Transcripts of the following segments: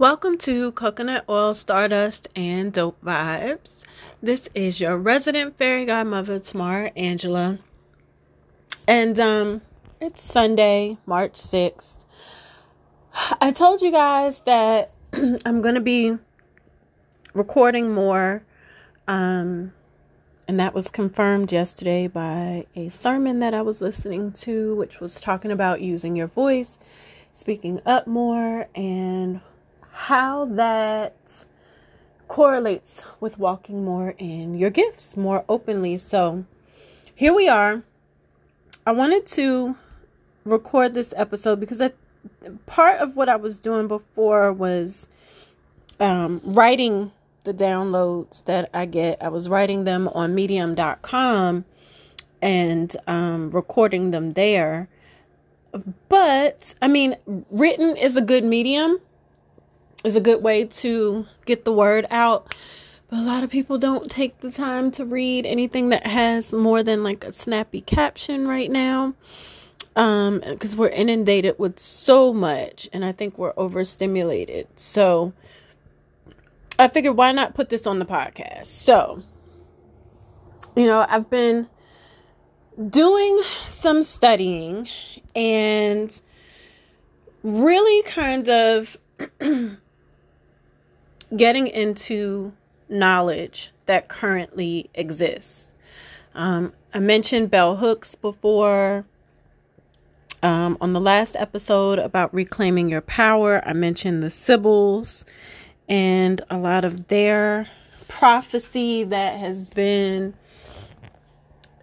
Welcome to Coconut Oil, Stardust, and Dope Vibes. This is your resident fairy godmother, Tamara Angela. And um it's Sunday, March 6th. I told you guys that I'm going to be recording more um and that was confirmed yesterday by a sermon that I was listening to which was talking about using your voice, speaking up more and how that correlates with walking more in your gifts more openly. So here we are. I wanted to record this episode because I, part of what I was doing before was um, writing the downloads that I get. I was writing them on medium.com and um, recording them there. But I mean, written is a good medium is a good way to get the word out. But a lot of people don't take the time to read anything that has more than like a snappy caption right now. Um, because we're inundated with so much and I think we're overstimulated. So I figured why not put this on the podcast? So, you know, I've been doing some studying and really kind of getting into knowledge that currently exists. Um, I mentioned bell hooks before. Um, on the last episode about reclaiming your power, I mentioned the Sibyls and a lot of their prophecy that has been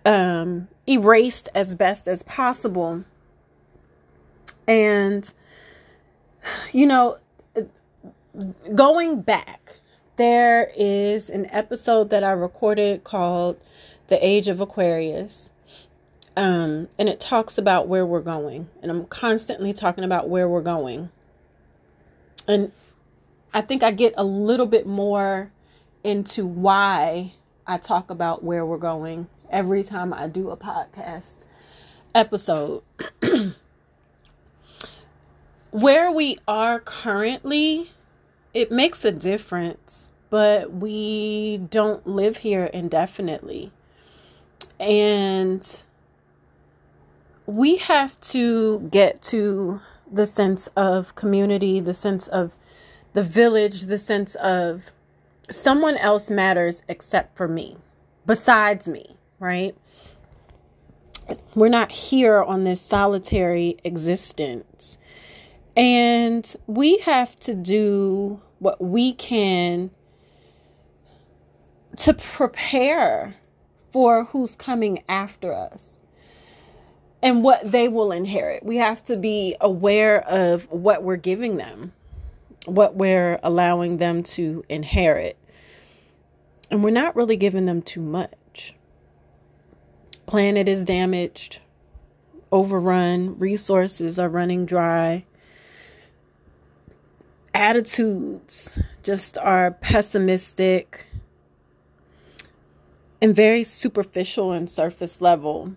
um, erased as best as possible. And, you know, going back, there is an episode that I recorded called The Age of Aquarius. Um, and it talks about where we're going. And I'm constantly talking about where we're going. And I think I get a little bit more into why I talk about where we're going every time I do a podcast episode. where we are currently it makes a difference, but we don't live here indefinitely. And we have to get to the sense of community, the sense of the village, the sense of someone else matters except for me, besides me, right? We're not here on this solitary existence. And we have to do what we can to prepare for who's coming after us and what they will inherit. We have to be aware of what we're giving them, what we're allowing them to inherit. And we're not really giving them too much. Planet is damaged, overrun, resources are running dry attitudes just are pessimistic and very superficial and surface level.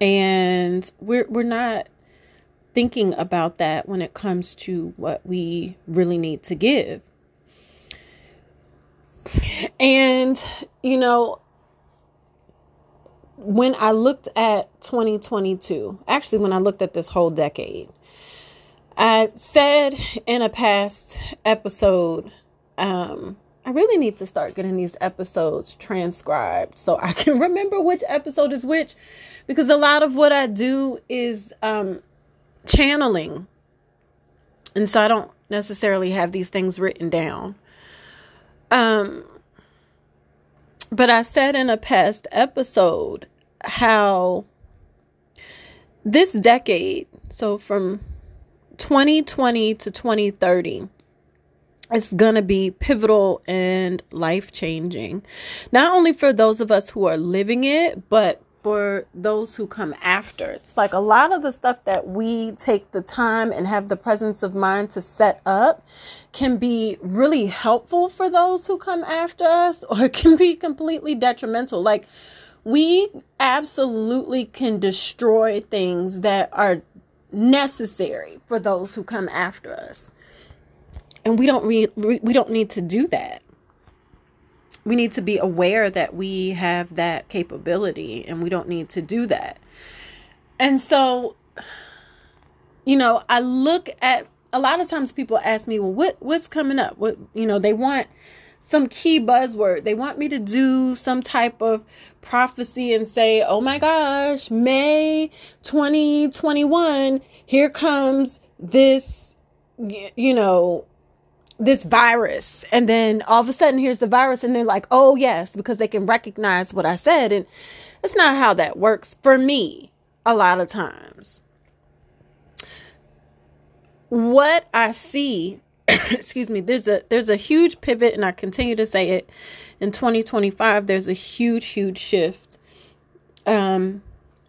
And we're we're not thinking about that when it comes to what we really need to give. And you know, when I looked at 2022, actually when I looked at this whole decade, I said in a past episode, um, I really need to start getting these episodes transcribed so I can remember which episode is which because a lot of what I do is um, channeling. And so I don't necessarily have these things written down. Um, but I said in a past episode how this decade, so from 2020 to 2030 it's going to be pivotal and life changing. Not only for those of us who are living it, but for those who come after. It's like a lot of the stuff that we take the time and have the presence of mind to set up can be really helpful for those who come after us or can be completely detrimental. Like we absolutely can destroy things that are necessary for those who come after us. And we don't re- we don't need to do that. We need to be aware that we have that capability and we don't need to do that. And so you know, I look at a lot of times people ask me, "Well, what what's coming up?" What, you know, they want some key buzzword. They want me to do some type of prophecy and say, oh my gosh, May 2021, here comes this, you know, this virus. And then all of a sudden, here's the virus, and they're like, oh yes, because they can recognize what I said. And it's not how that works for me a lot of times. What I see excuse me there's a there's a huge pivot and i continue to say it. In 2025 there's a huge huge shift. Um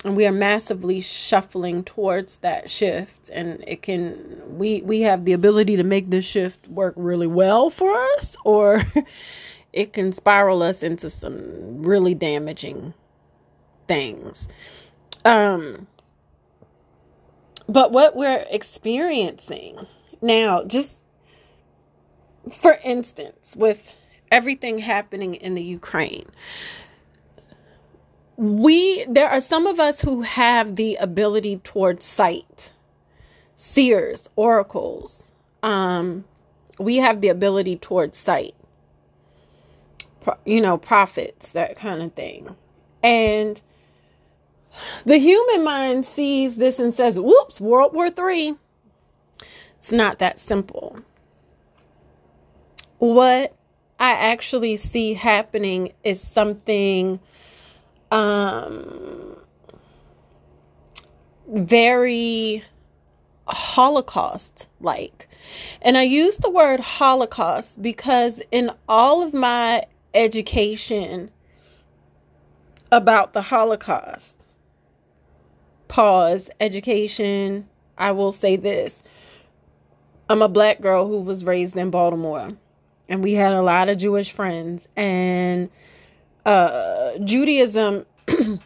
and we are massively shuffling towards that shift and it can we we have the ability to make this shift work really well for us or it can spiral us into some really damaging things. Um but what we're experiencing now just for instance, with everything happening in the Ukraine, we there are some of us who have the ability towards sight, seers, oracles. Um, we have the ability towards sight, you know, prophets, that kind of thing, and the human mind sees this and says, "Whoops, World War Three." It's not that simple what I actually see happening is something um, very Holocaust like. And I use the word Holocaust because in all of my education about the Holocaust, pause, education, I will say this. I'm a black girl who was raised in Baltimore and we had a lot of Jewish friends and uh, Judaism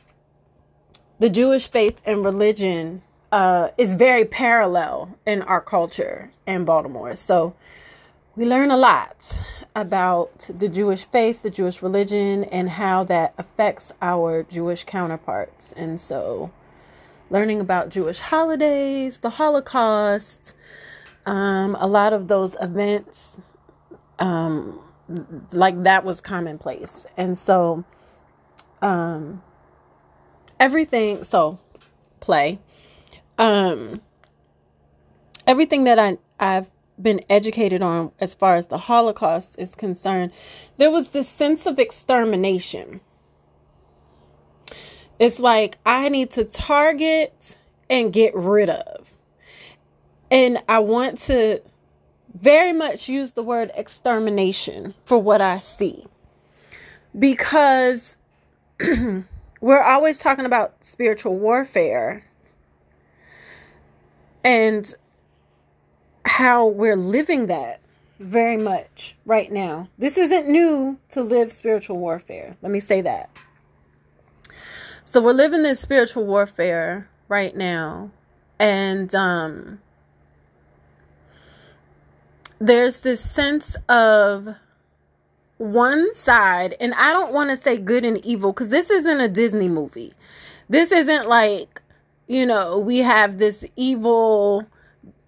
the Jewish faith and religion uh, is very parallel in our culture in Baltimore. So we learn a lot about the Jewish faith, the Jewish religion, and how that affects our Jewish counterparts. And so learning about Jewish holidays, the Holocaust, um, a lot of those events um like that was commonplace. And so um everything so play. Um everything that i i've been educated on as far as the holocaust is concerned there was this sense of extermination. It's like i need to target and get rid of. And i want to very much use the word extermination for what I see. Because we're always talking about spiritual warfare and how we're living that very much right now. This isn't new to live spiritual warfare. Let me say that. So we're living this spiritual warfare right now. And um there's this sense of one side, and I don't want to say good and evil because this isn't a Disney movie. This isn't like, you know, we have this evil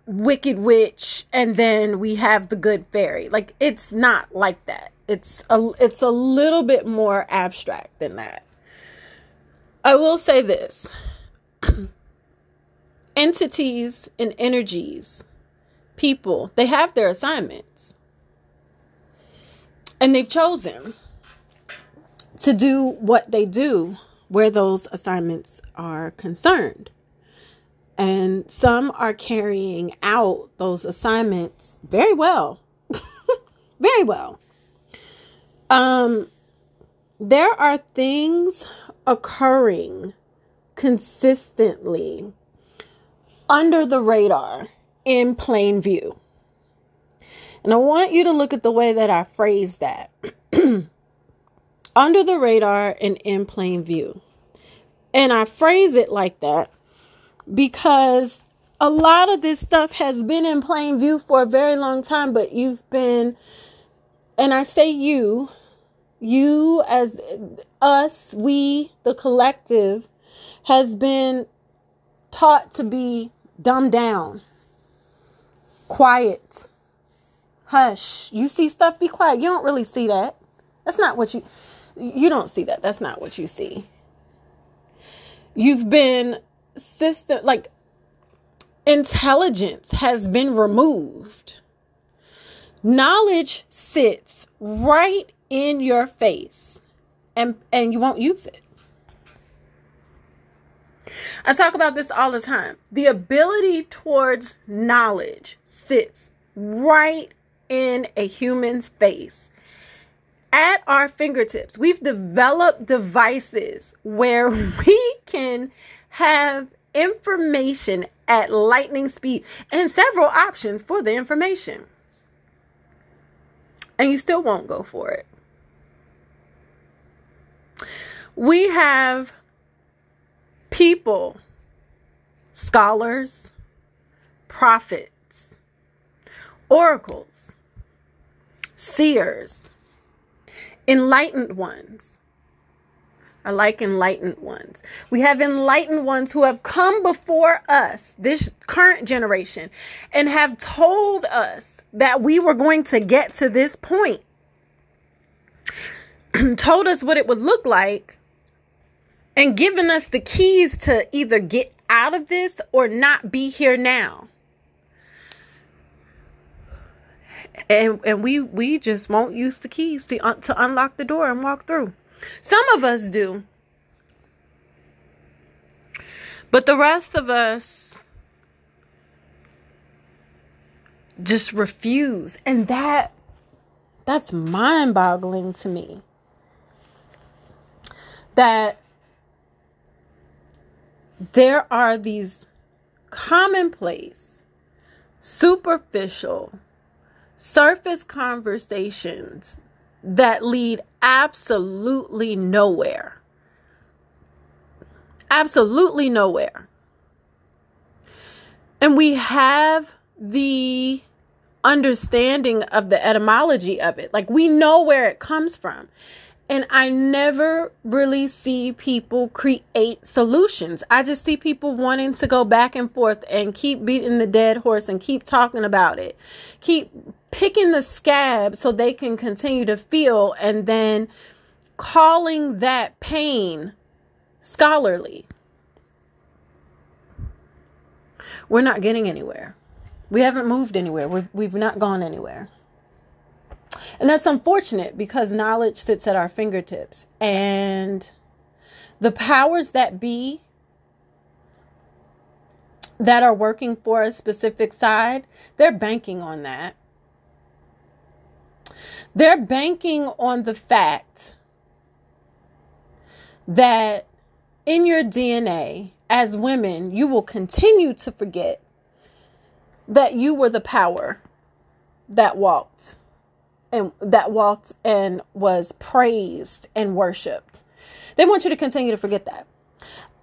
wicked witch and then we have the good fairy. Like it's not like that. It's a it's a little bit more abstract than that. I will say this. Entities and energies people, they have their assignments. And they've chosen to do what they do where those assignments are concerned. And some are carrying out those assignments very well. very well. Um there are things occurring consistently under the radar in plain view. And I want you to look at the way that I phrase that under the radar and in plain view. And I phrase it like that because a lot of this stuff has been in plain view for a very long time, but you've been, and I say you, you as us, we, the collective, has been taught to be dumbed down, quiet, hush. You see stuff, be quiet. You don't really see that. That's not what you, you don't see that. That's not what you see. You've been system, like, intelligence has been removed. Knowledge sits right in your face and and you won't use it. I talk about this all the time. The ability towards knowledge sits right in a human's face at our fingertips. We've developed devices where we can have information at lightning speed and several options for the information. And you still won't go for it. We have people, scholars, prophets, oracles, seers, enlightened ones. I like enlightened ones. We have enlightened ones who have come before us, this current generation, and have told us that we were going to get to this point. told us what it would look like and given us the keys to either get out of this or not be here now. And and we we just won't use the keys to uh, to unlock the door and walk through. Some of us do. But the rest of us just refuse and that that's mind-boggling to me that there are these commonplace, superficial, surface conversations that lead absolutely nowhere. Absolutely nowhere. And we have the understanding of the etymology of it. Like we know where it comes from. And I never really see people create solutions. I just see people wanting to go back and forth and keep beating the dead horse and keep talking about it. Keep picking the scab so they can continue to feel and then calling that pain scholarly. We're not getting anywhere. We haven't moved anywhere. We've, we've not gone anywhere. And that's unfortunate because knowledge sits at our fingertips. And the powers that be that are working for a specific side, they're banking on that. They're banking on the fact that in your DNA, as women, you will continue to forget that you were the power that walked and that walked and was praised and worshiped. They want you to continue to forget that.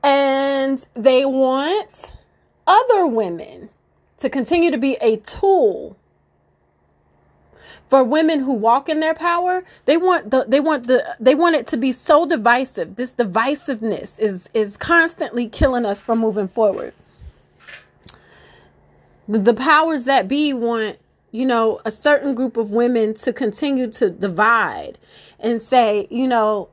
And they want other women to continue to be a tool for women who walk in their power they want the they want the they want it to be so divisive this divisiveness is is constantly killing us from moving forward the, the powers that be want you know, a certain group of women to continue to divide and say, you know,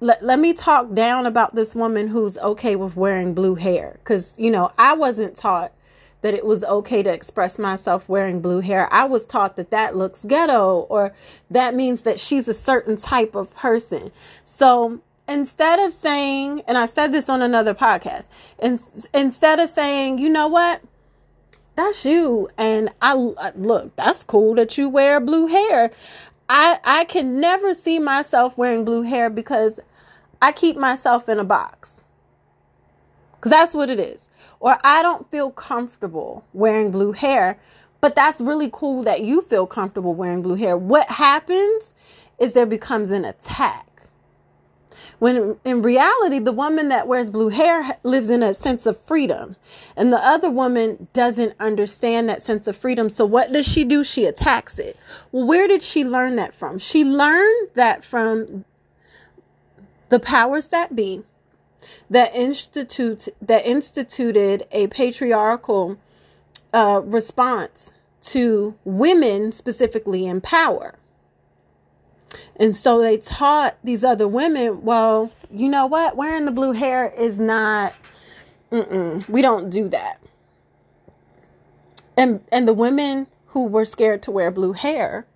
let, let me talk down about this woman who's okay with wearing blue hair. Because, you know, I wasn't taught that it was okay to express myself wearing blue hair. I was taught that that looks ghetto or that means that she's a certain type of person. So instead of saying, and I said this on another podcast, in, instead of saying, you know what? That's you and I look that's cool that you wear blue hair. I i can never see myself wearing blue hair because i keep myself in a box. Because that's what it is. Or i don't feel comfortable wearing blue hair but that's really cool that you feel comfortable wearing blue hair. What happens is there becomes an attack When in reality, the woman that wears blue hair lives in a sense of freedom, and the other woman doesn't understand that sense of freedom. So, what does she do? She attacks it. Well, where did she learn that from? She learned that from the powers that be that institutes that instituted a patriarchal uh, response to women specifically in power. And so they taught these other women, well, you know what? Wearing the blue hair is not, we don't do that. And, and the women who were scared to wear blue hair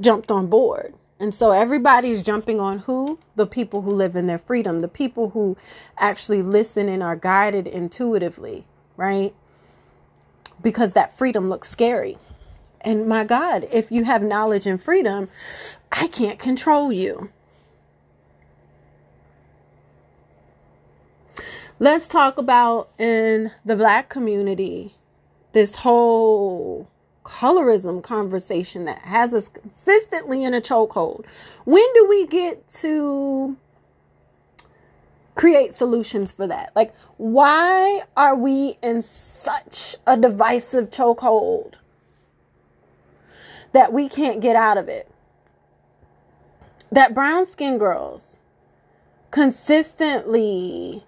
jumped on board. And so everybody's jumping on who? The people who live in their freedom, the people who actually listen and are guided intuitively, right? because that freedom looks scary. And my God, if you have knowledge and freedom, I can't control you. Let's talk about in the black community this whole colorism conversation that has us consistently in a chokehold. When do we get to create solutions for that. Like, why are we in such a divisive chokehold that we can't get out of it? That brown skin girls consistently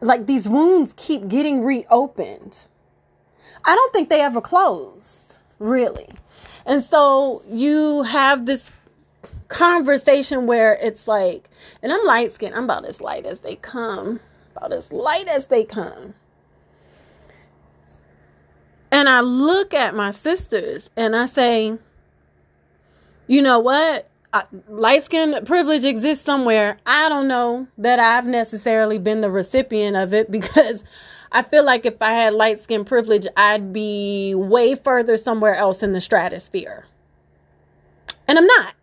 like these wounds keep getting reopened. I don't think they ever closed, really. And so you have this conversation where it's like, and I'm light skinned, I'm about as light as they come, about as light as they come. And I look at my sisters and I say, you know what? light skin privilege exists somewhere. I don't know that I've necessarily been the recipient of it because I feel like if I had light skin privilege, I'd be way further somewhere else in the stratosphere. And I'm not.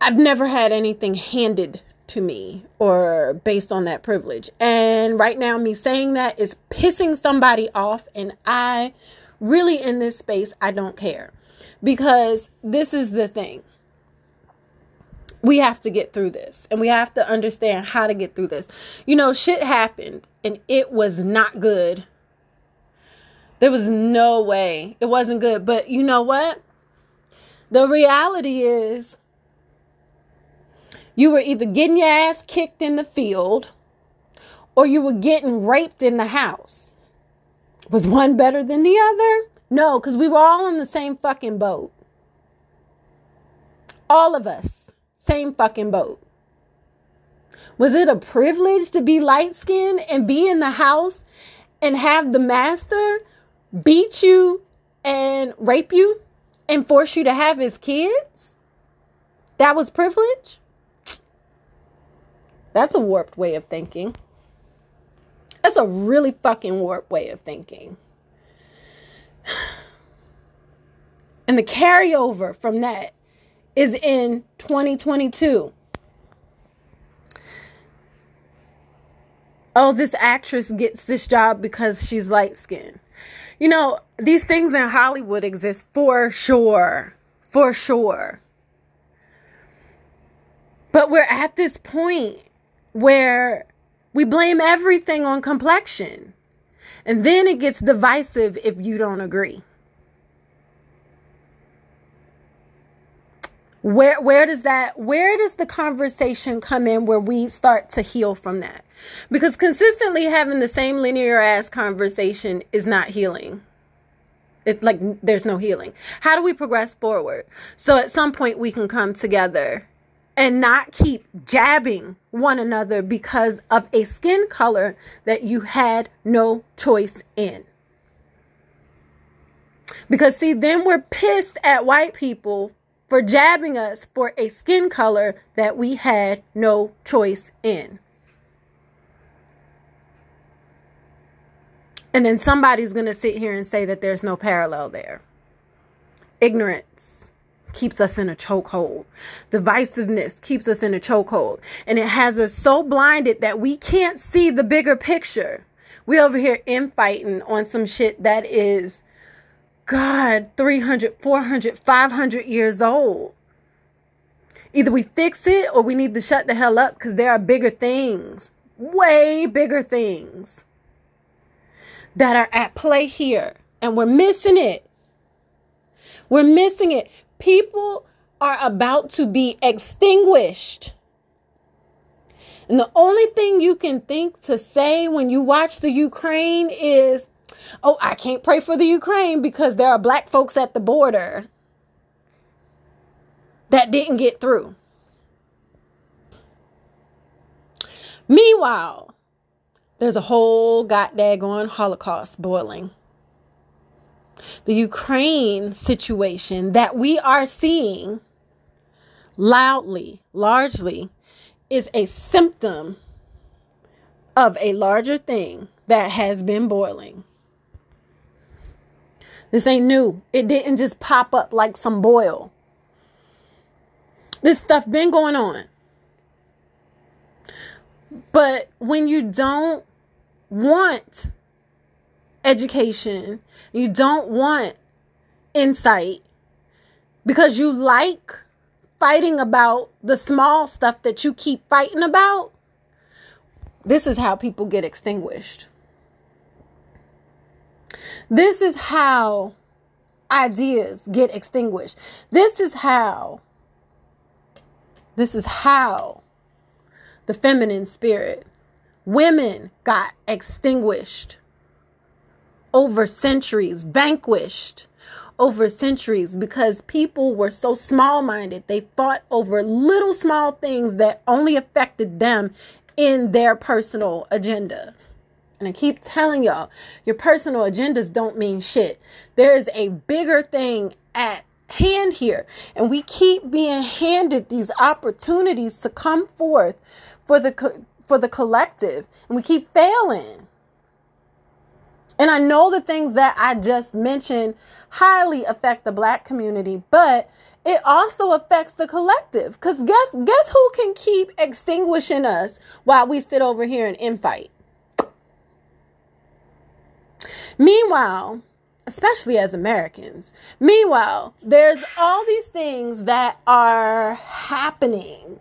I've never had anything handed to me or based on that privilege. And right now, me saying that is pissing somebody off. And I really, in this space, I don't care because this is the thing. We have to get through this and we have to understand how to get through this. You know, shit happened and it was not good. There was no way it wasn't good. But you know what? The reality is, you were either getting your ass kicked in the field or you were getting raped in the house. Was one better than the other? No, because we were all in the same fucking boat. All of us, same fucking boat. Was it a privilege to be light skinned and be in the house and have the master beat you and rape you and force you to have his kids? That was privilege? That's a warped way of thinking. That's a really fucking warped way of thinking. And the carryover from that is in 2022. Oh, this actress gets this job because she's light skinned. You know, these things in Hollywood exist for sure. For sure. But we're at this point where we blame everything on complexion. And then it gets divisive if you don't agree. Where where does that where does the conversation come in where we start to heal from that? Because consistently having the same linear ass conversation is not healing. It's like there's no healing. How do we progress forward? So at some point we can come together and not keep jabbing one another because of a skin color that you had no choice in. Because, see, then we're pissed at white people for jabbing us for a skin color that we had no choice in. And then somebody's going to sit here and say that there's no parallel there. Ignorance keeps us in a chokehold. Divisiveness keeps us in a chokehold. And it has us so blinded that we can't see the bigger picture. We over here infighting on some shit that is God, 300, 400, 500 years old. Either we fix it or we need to shut the hell up because there are bigger things, way bigger things that are at play here. And we're missing it. We're missing it. People are about to be extinguished. And the only thing you can think to say when you watch the Ukraine is, oh, I can't pray for the Ukraine because there are black folks at the border that didn't get through. Meanwhile, there's a whole goddamn Holocaust boiling. The Ukraine situation that we are seeing loudly, largely, is a symptom of a larger thing that has been boiling. This ain't new. It didn't just pop up like some boil. This stuff been going on. But when you don't want education, you don't want insight because you like fighting about the small stuff that you keep fighting about, this is how people get extinguished. This is how ideas get extinguished. This is how this is how the feminine spirit, women got extinguished over centuries, vanquished over centuries because people were so small minded. They fought over little small things that only affected them in their personal agenda. And I keep telling y'all, your personal agendas don't mean shit. There is a bigger thing at hand here. And we keep being handed these opportunities to come forth for the for the collective and we keep failing. And I know the things that I just mentioned highly affect the black community, but it also affects the collective. Cause guess guess who can keep extinguishing us while we sit over here and infight? Meanwhile, especially as Americans. Meanwhile, there's all these things that are happening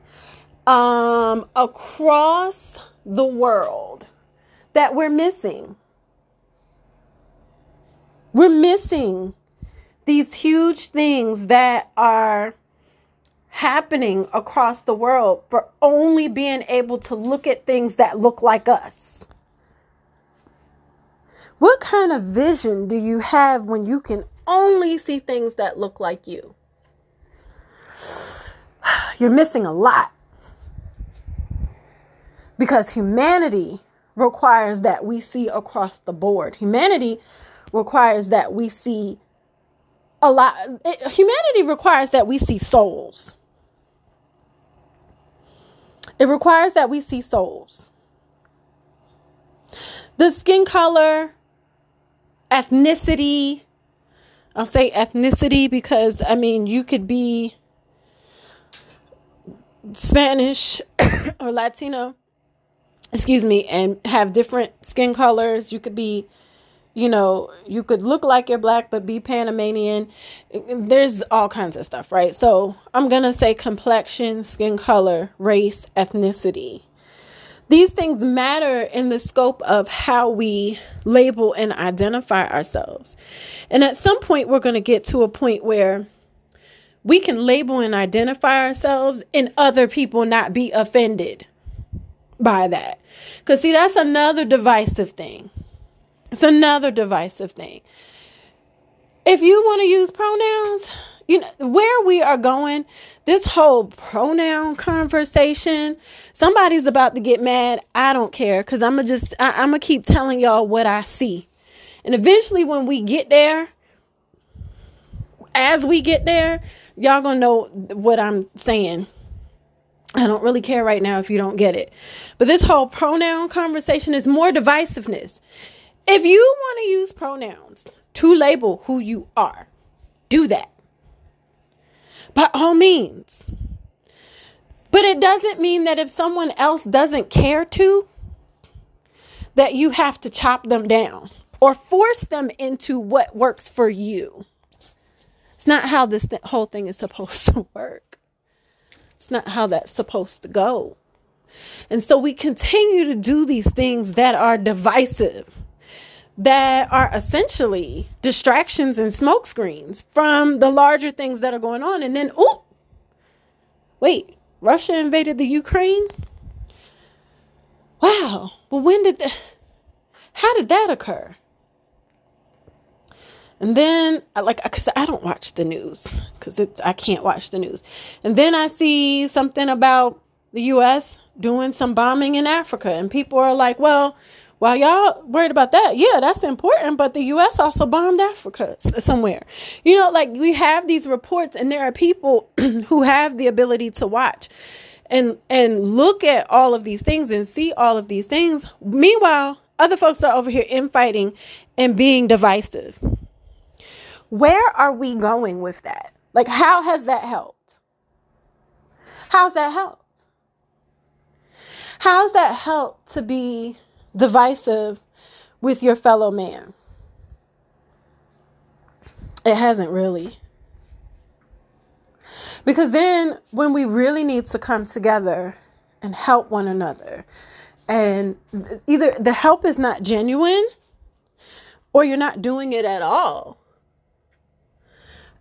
um, across the world that we're missing. We're missing these huge things that are happening across the world for only being able to look at things that look like us. What kind of vision do you have when you can only see things that look like you? You're missing a lot. Because humanity requires that we see across the board. Humanity requires that we see a lot. It, humanity requires that we see souls. It requires that we see souls. The skin color, ethnicity. I'll say ethnicity because I mean, you could be Spanish or Latino, excuse me, and have different skin colors. You could be, you know, you could look like you're black but be Panamanian. There's all kinds of stuff, right? So I'm going to say complexion, skin color, race, ethnicity. These things matter in the scope of how we label and identify ourselves. And at some point, we're going to get to a point where we can label and identify ourselves and other people not be offended by that. Because, see, that's another divisive thing. It's another divisive thing. If you want to use pronouns, you know where we are going this whole pronoun conversation somebody's about to get mad i don't care because i'm gonna just I, i'm gonna keep telling y'all what i see and eventually when we get there as we get there y'all gonna know what i'm saying I don't really care right now if you don't get it. But this whole pronoun conversation is more divisiveness. If you want to use pronouns to label who you are, do that by all means. But it doesn't mean that if someone else doesn't care to, that you have to chop them down. or force them into what works for you. It's not how this th- whole thing is supposed to work. It's not how that's supposed to go. And so we continue to do these things that are divisive, that are essentially distractions and smokescreens from the larger things that are going on. And then, oh, wait, Russia invaded the Ukraine? Wow. Well, when did that, how did that occur? And then, like, because I don't watch the news, because it's I can't watch the news. And then I see something about the U.S. doing some bombing in Africa, and people are like, "Well, while y'all worried about that, yeah, that's important, but the U.S. also bombed Africa somewhere." You know, like we have these reports, and there are people who have the ability to watch and and look at all of these things and see all of these things. Meanwhile, other folks are over here infighting and being divisive. Where are we going with that? Like, how has that helped? How's that helped? How's that helped to be divisive with your fellow man? It hasn't really. Because then, when we really need to come together and help one another, and either the help is not genuine or you're not doing it at all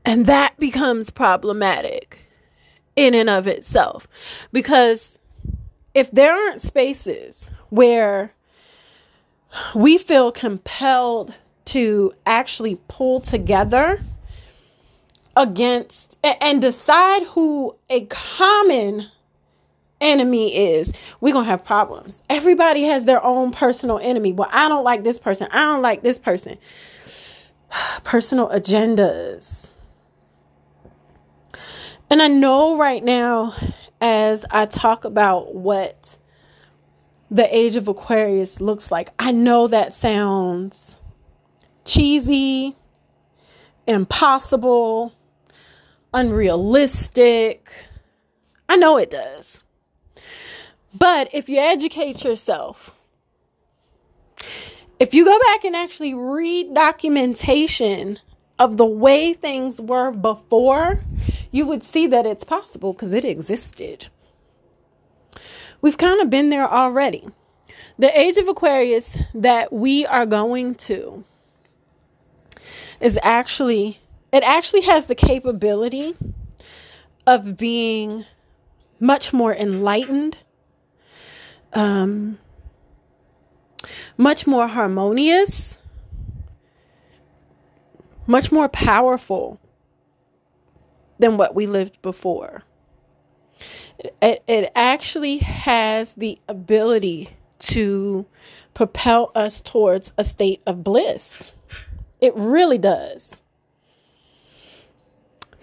and that becomes problematic in and of itself. Because if there aren't spaces where we feel compelled to actually pull together against and decide who a common enemy is, we're going to have problems. Everybody has their own personal enemy. Well, I don't like this person. I don't like this person. Personal agendas and I know right now, as I talk about what the age of Aquarius looks like, I know that sounds cheesy, impossible, unrealistic. I know it does. But if you educate yourself, if you go back and actually read documentation of the way things were before, you would see that it's possible because it existed. We've kind of been there already. The age of Aquarius that we are going to is actually, it actually has the capability of being much more enlightened, um, much more harmonious, much more powerful than what we lived before. It, it actually has the ability to propel us towards a state of bliss. It really does.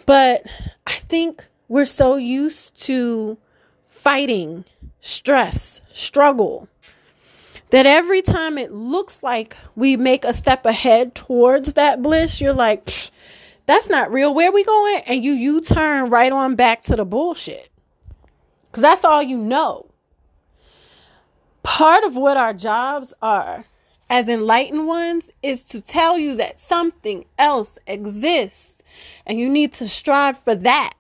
But I think we're so used to fighting, stress, struggle, that every time it looks like we make a step ahead towards that bliss, you're like, that's not real. Where we going? And you you turn right on back to the bullshit. Cuz that's all you know. Part of what our jobs are as enlightened ones is to tell you that something else exists and you need to strive for that.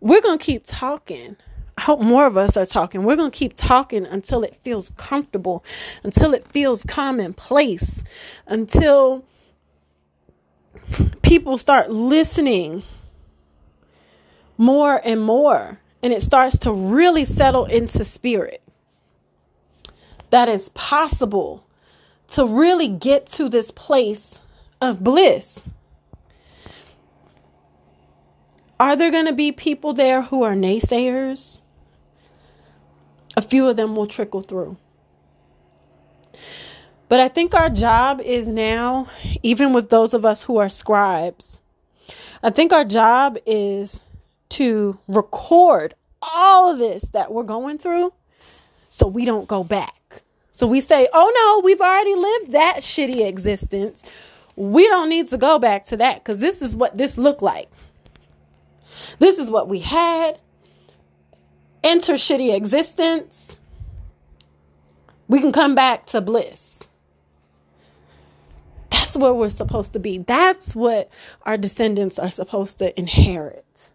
We're going to keep talking I hope more of us are talking. We're going to keep talking until it feels comfortable, until it feels commonplace, until people start listening more and more and it starts to really settle into spirit. That is possible to really get to this place of bliss. Are there going to be people there who are naysayers? a few of them will trickle through. But I think our job is now, even with those of us who are scribes, I think our job is to record all of this that we're going through so we don't go back. So we say, oh no, we've already lived that shitty existence. We don't need to go back to that because this is what this looked like. This is what we had enter shitty existence. We can come back to bliss. That's where we're supposed to be. That's what our descendants are supposed to inherit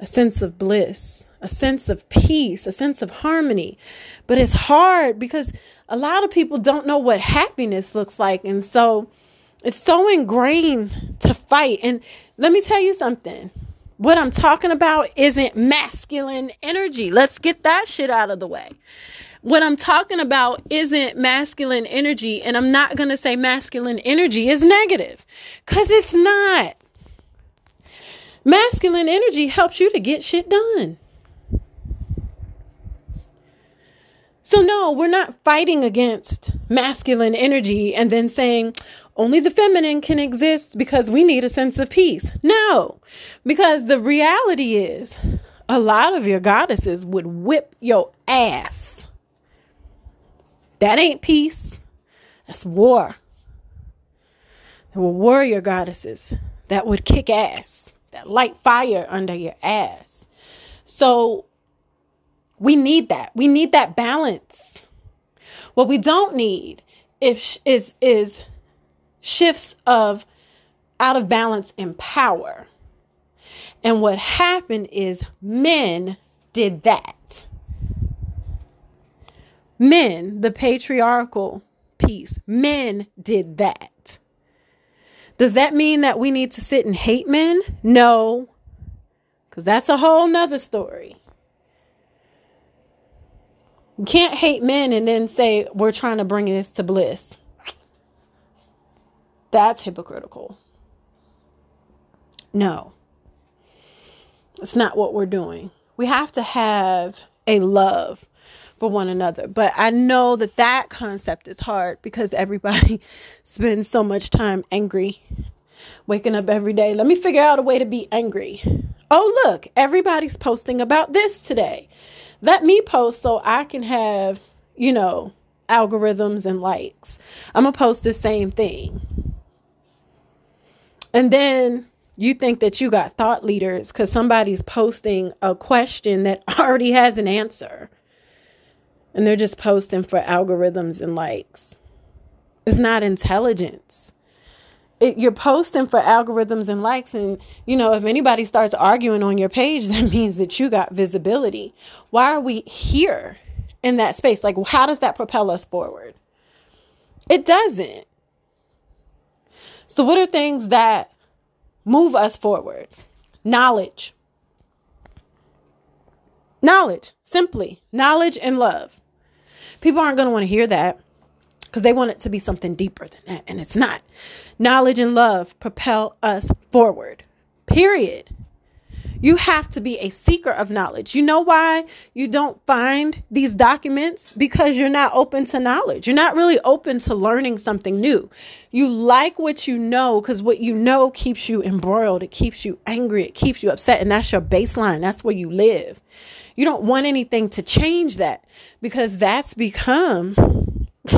a sense of bliss, a sense of peace, a sense of harmony. But it's hard because a lot of people don't know what happiness looks like. And so it's so ingrained to fight. And let me tell you something. What I'm talking about isn't masculine energy. Let's get that shit out of the way. What I'm talking about isn't masculine energy, and I'm not to say masculine energy is negative because it's not. Masculine energy helps you to get shit done. So, no, we're not fighting against masculine energy and then saying only the feminine can exist because we need a sense of peace. No, because the reality is a lot of your goddesses would whip your ass. That ain't peace, that's war. There were warrior goddesses that would kick ass, light fire under your ass. So, we need that. We need that balance. What we don't need if is is shifts of out of balance in power. And what happened is men did that. Men, the patriarchal piece, men did that. Does that mean that we need to sit and hate men? No, because that's a whole nother story. You can't hate men and then say we're trying to bring this to bliss. That's hypocritical. No. It's not what we're doing. We have to have a love for one another. But I know that that concept is hard because everybody spends so much time angry, waking up every day. Let me figure out a way to be angry. Oh, look, everybody's posting about this today let me post so I can have, you know, algorithms and likes. I'm going to post the same thing. And then you think that you got thought leaders because somebody's posting a question that already has an answer. And they're just posting for algorithms and likes. It's not intelligence. It, you're posting for algorithms and likes and you know if anybody starts arguing on your page that means that you got visibility. Why are we here in that space? Like how does that propel us forward? It doesn't. So what are things that move us forward? Knowledge. Knowledge. Simply knowledge and love people aren't going to want to hear that because they want it to be something deeper than that, and it's not. Knowledge and love propel us forward, period. You have to be a seeker of knowledge. You know why you don't find these documents? Because you're not open to knowledge. You're not really open to learning something new. You like what you know because what you know keeps you embroiled, it keeps you angry, it keeps you upset, and that's your baseline. That's where you live. You don't want anything to change that because that's become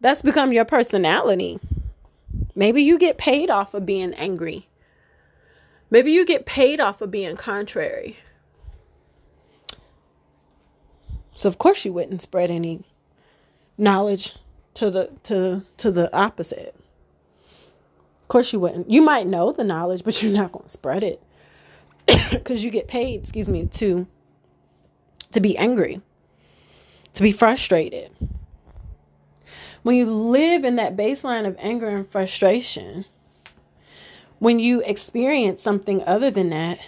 That's become your personality. Maybe you get paid off of being angry. Maybe you get paid off of being contrary. So of course you wouldn't spread any knowledge to the to to the opposite. Of course you wouldn't. You might know the knowledge, but you're not going to spread it because you get paid, excuse me, to to be angry, to be frustrated when you live in that baseline of anger and frustration, when you experience something other than that,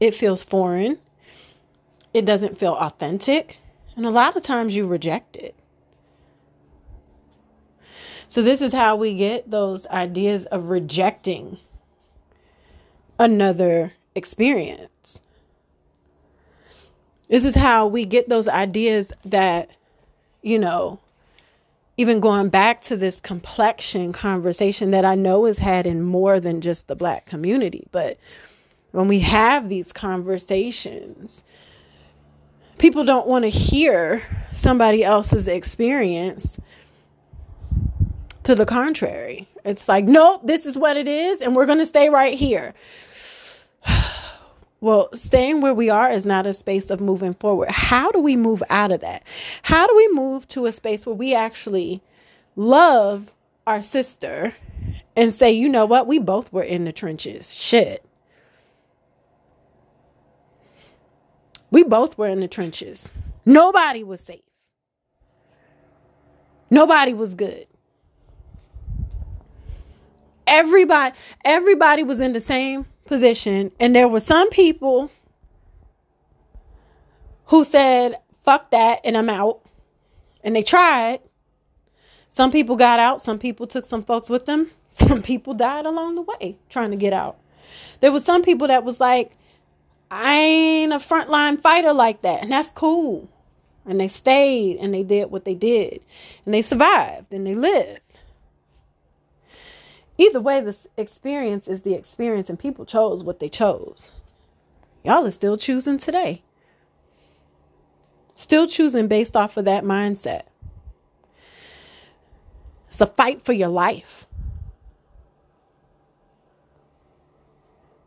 it feels foreign. It doesn't feel authentic. And a lot of times you reject it. So, this is how we get those ideas of rejecting another experience. This is how we get those ideas that, you know, even going back to this complexion conversation that I know is had in more than just the black community, but when we have these conversations, people don't want to hear somebody else's experience to the contrary. It's like, nope, this is what it is, and we're going to stay right here. well, staying where we are is not a space of moving forward. How do we move out of that? How do we move to a space where we actually love our sister and say, you know what, we both were in the trenches. Shit. We both were in the trenches. Nobody was safe. Nobody was good. Everybody everybody was in the same position and there were some people who said, "Fuck that and I'm out." And they tried. Some people got out, some people took some folks with them. Some people died along the way trying to get out. There was some people that was like, I ain't a frontline fighter like that. And that's cool. And they stayed and they did what they did. And they survived and they lived. Either way, the experience is the experience, and people chose what they chose. Y'all are still choosing today. Still choosing based off of that mindset. It's a fight for your life.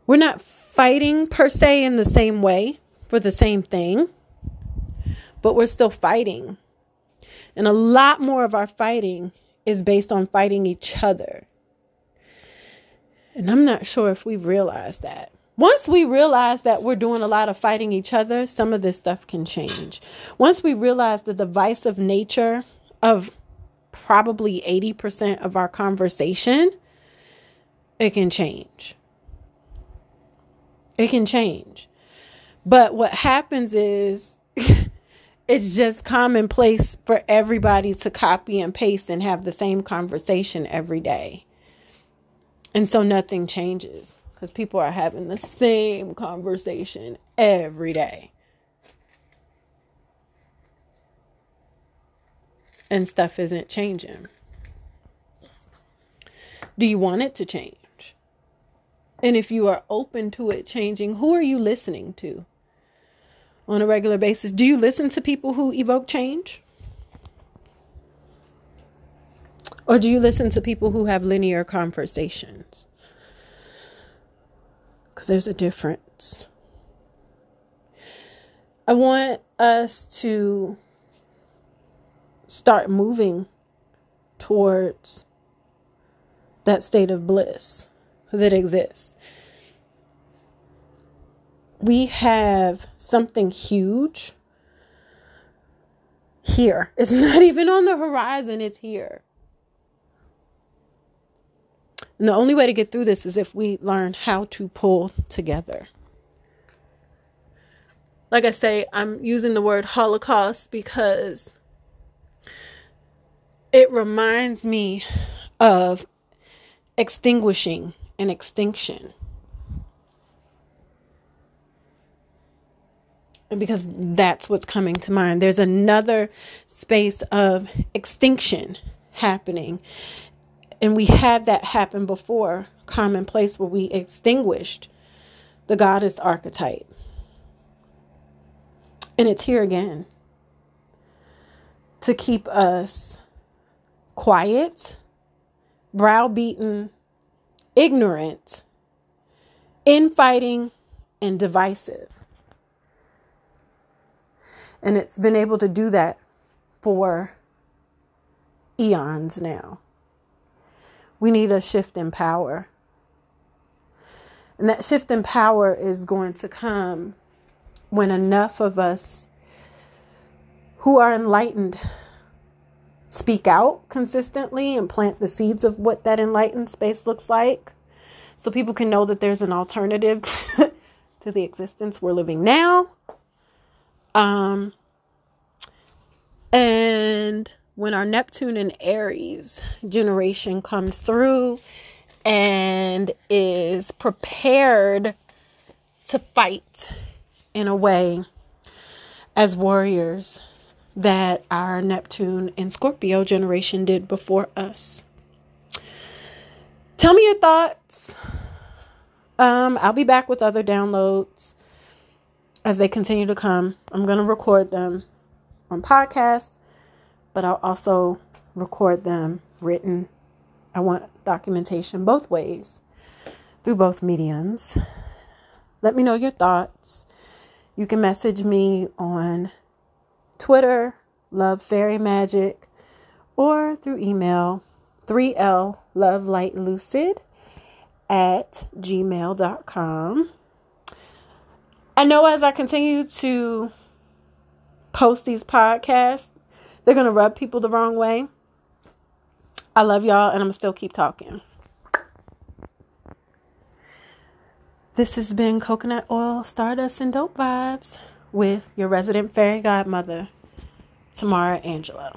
We're not fighting per se in the same way for the same thing, but we're still fighting. And a lot more of our fighting is based on fighting each other. And I'm not sure if we've realized that. Once we realize that we're doing a lot of fighting each other, some of this stuff can change. Once we realize the divisive nature of probably 80% of our conversation, it can change it can change. But what happens is it's just commonplace for everybody to copy and paste and have the same conversation every day. And so nothing changes because people are having the same conversation every day. And stuff isn't changing. Do you want it to change? And if you are open to it changing, who are you listening to on a regular basis? Do you listen to people who evoke change? Or do you listen to people who have linear conversations? Because there's a difference. I want us to start moving towards that state of bliss because it exists. We have something huge here. It's not even on the horizon, it's here. And the only way to get through this is if we learn how to pull together. Like I say, I'm using the word Holocaust because it reminds me of extinguishing and extinction. And because that's what's coming to mind. There's another space of extinction happening. And we had that happen before, commonplace, where we extinguished the goddess archetype. And it's here again to keep us quiet, browbeaten, ignorant, infighting, and divisive. And it's been able to do that for eons now. We need a shift in power. And that shift in power is going to come when enough of us who are enlightened speak out consistently and plant the seeds of what that enlightened space looks like so people can know that there's an alternative to the existence we're living now. Um, and when our Neptune and Aries generation comes through and is prepared to fight in a way as warriors that our Neptune and Scorpio generation did before us. Tell me your thoughts. Um, I'll be back with other downloads as they continue to come. I'm going to record them on podcast, but I'll also record them written. I want documentation both ways through both mediums. let me know your thoughts. You can message me on Twitter, Love Fairy Magic, or through email, 3L Love Light Lucid at gmail.com. I know as I continue to post these podcasts, they're going to rub people the wrong way. I love y'all, and I'm still keep talking. This has been Coconut Oil, Stardust, and Dope Vibes with your resident fairy godmother, Tamara Angelo.